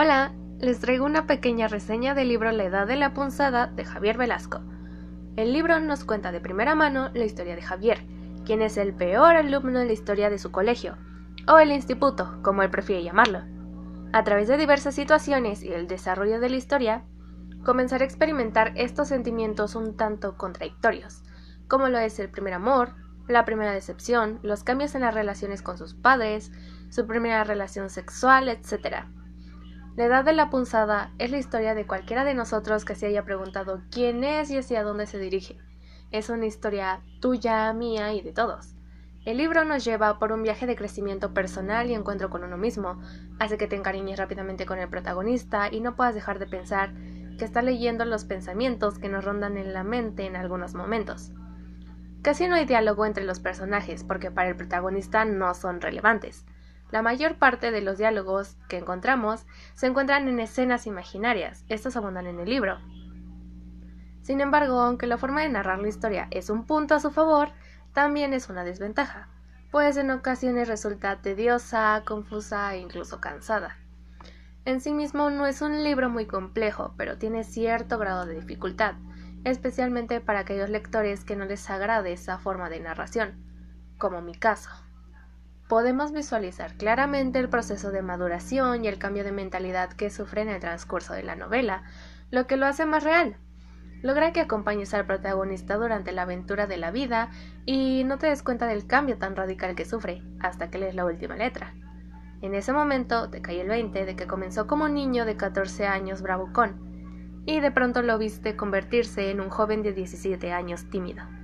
Hola, les traigo una pequeña reseña del libro La Edad de la Punzada de Javier Velasco. El libro nos cuenta de primera mano la historia de Javier, quien es el peor alumno en la historia de su colegio, o el instituto, como él prefiere llamarlo. A través de diversas situaciones y el desarrollo de la historia, comenzará a experimentar estos sentimientos un tanto contradictorios, como lo es el primer amor, la primera decepción, los cambios en las relaciones con sus padres, su primera relación sexual, etc. La edad de la punzada es la historia de cualquiera de nosotros que se haya preguntado quién es y hacia dónde se dirige. Es una historia tuya, mía y de todos. El libro nos lleva por un viaje de crecimiento personal y encuentro con uno mismo, hace que te encariñes rápidamente con el protagonista y no puedas dejar de pensar que está leyendo los pensamientos que nos rondan en la mente en algunos momentos. Casi no hay diálogo entre los personajes porque para el protagonista no son relevantes. La mayor parte de los diálogos que encontramos se encuentran en escenas imaginarias, estos abundan en el libro. Sin embargo, aunque la forma de narrar la historia es un punto a su favor, también es una desventaja, pues en ocasiones resulta tediosa, confusa e incluso cansada. En sí mismo no es un libro muy complejo, pero tiene cierto grado de dificultad, especialmente para aquellos lectores que no les agrade esa forma de narración, como mi caso podemos visualizar claramente el proceso de maduración y el cambio de mentalidad que sufre en el transcurso de la novela, lo que lo hace más real. Logra que acompañes al protagonista durante la aventura de la vida y no te des cuenta del cambio tan radical que sufre hasta que lees la última letra. En ese momento te cae el 20 de que comenzó como un niño de 14 años bravucón y de pronto lo viste convertirse en un joven de 17 años tímido.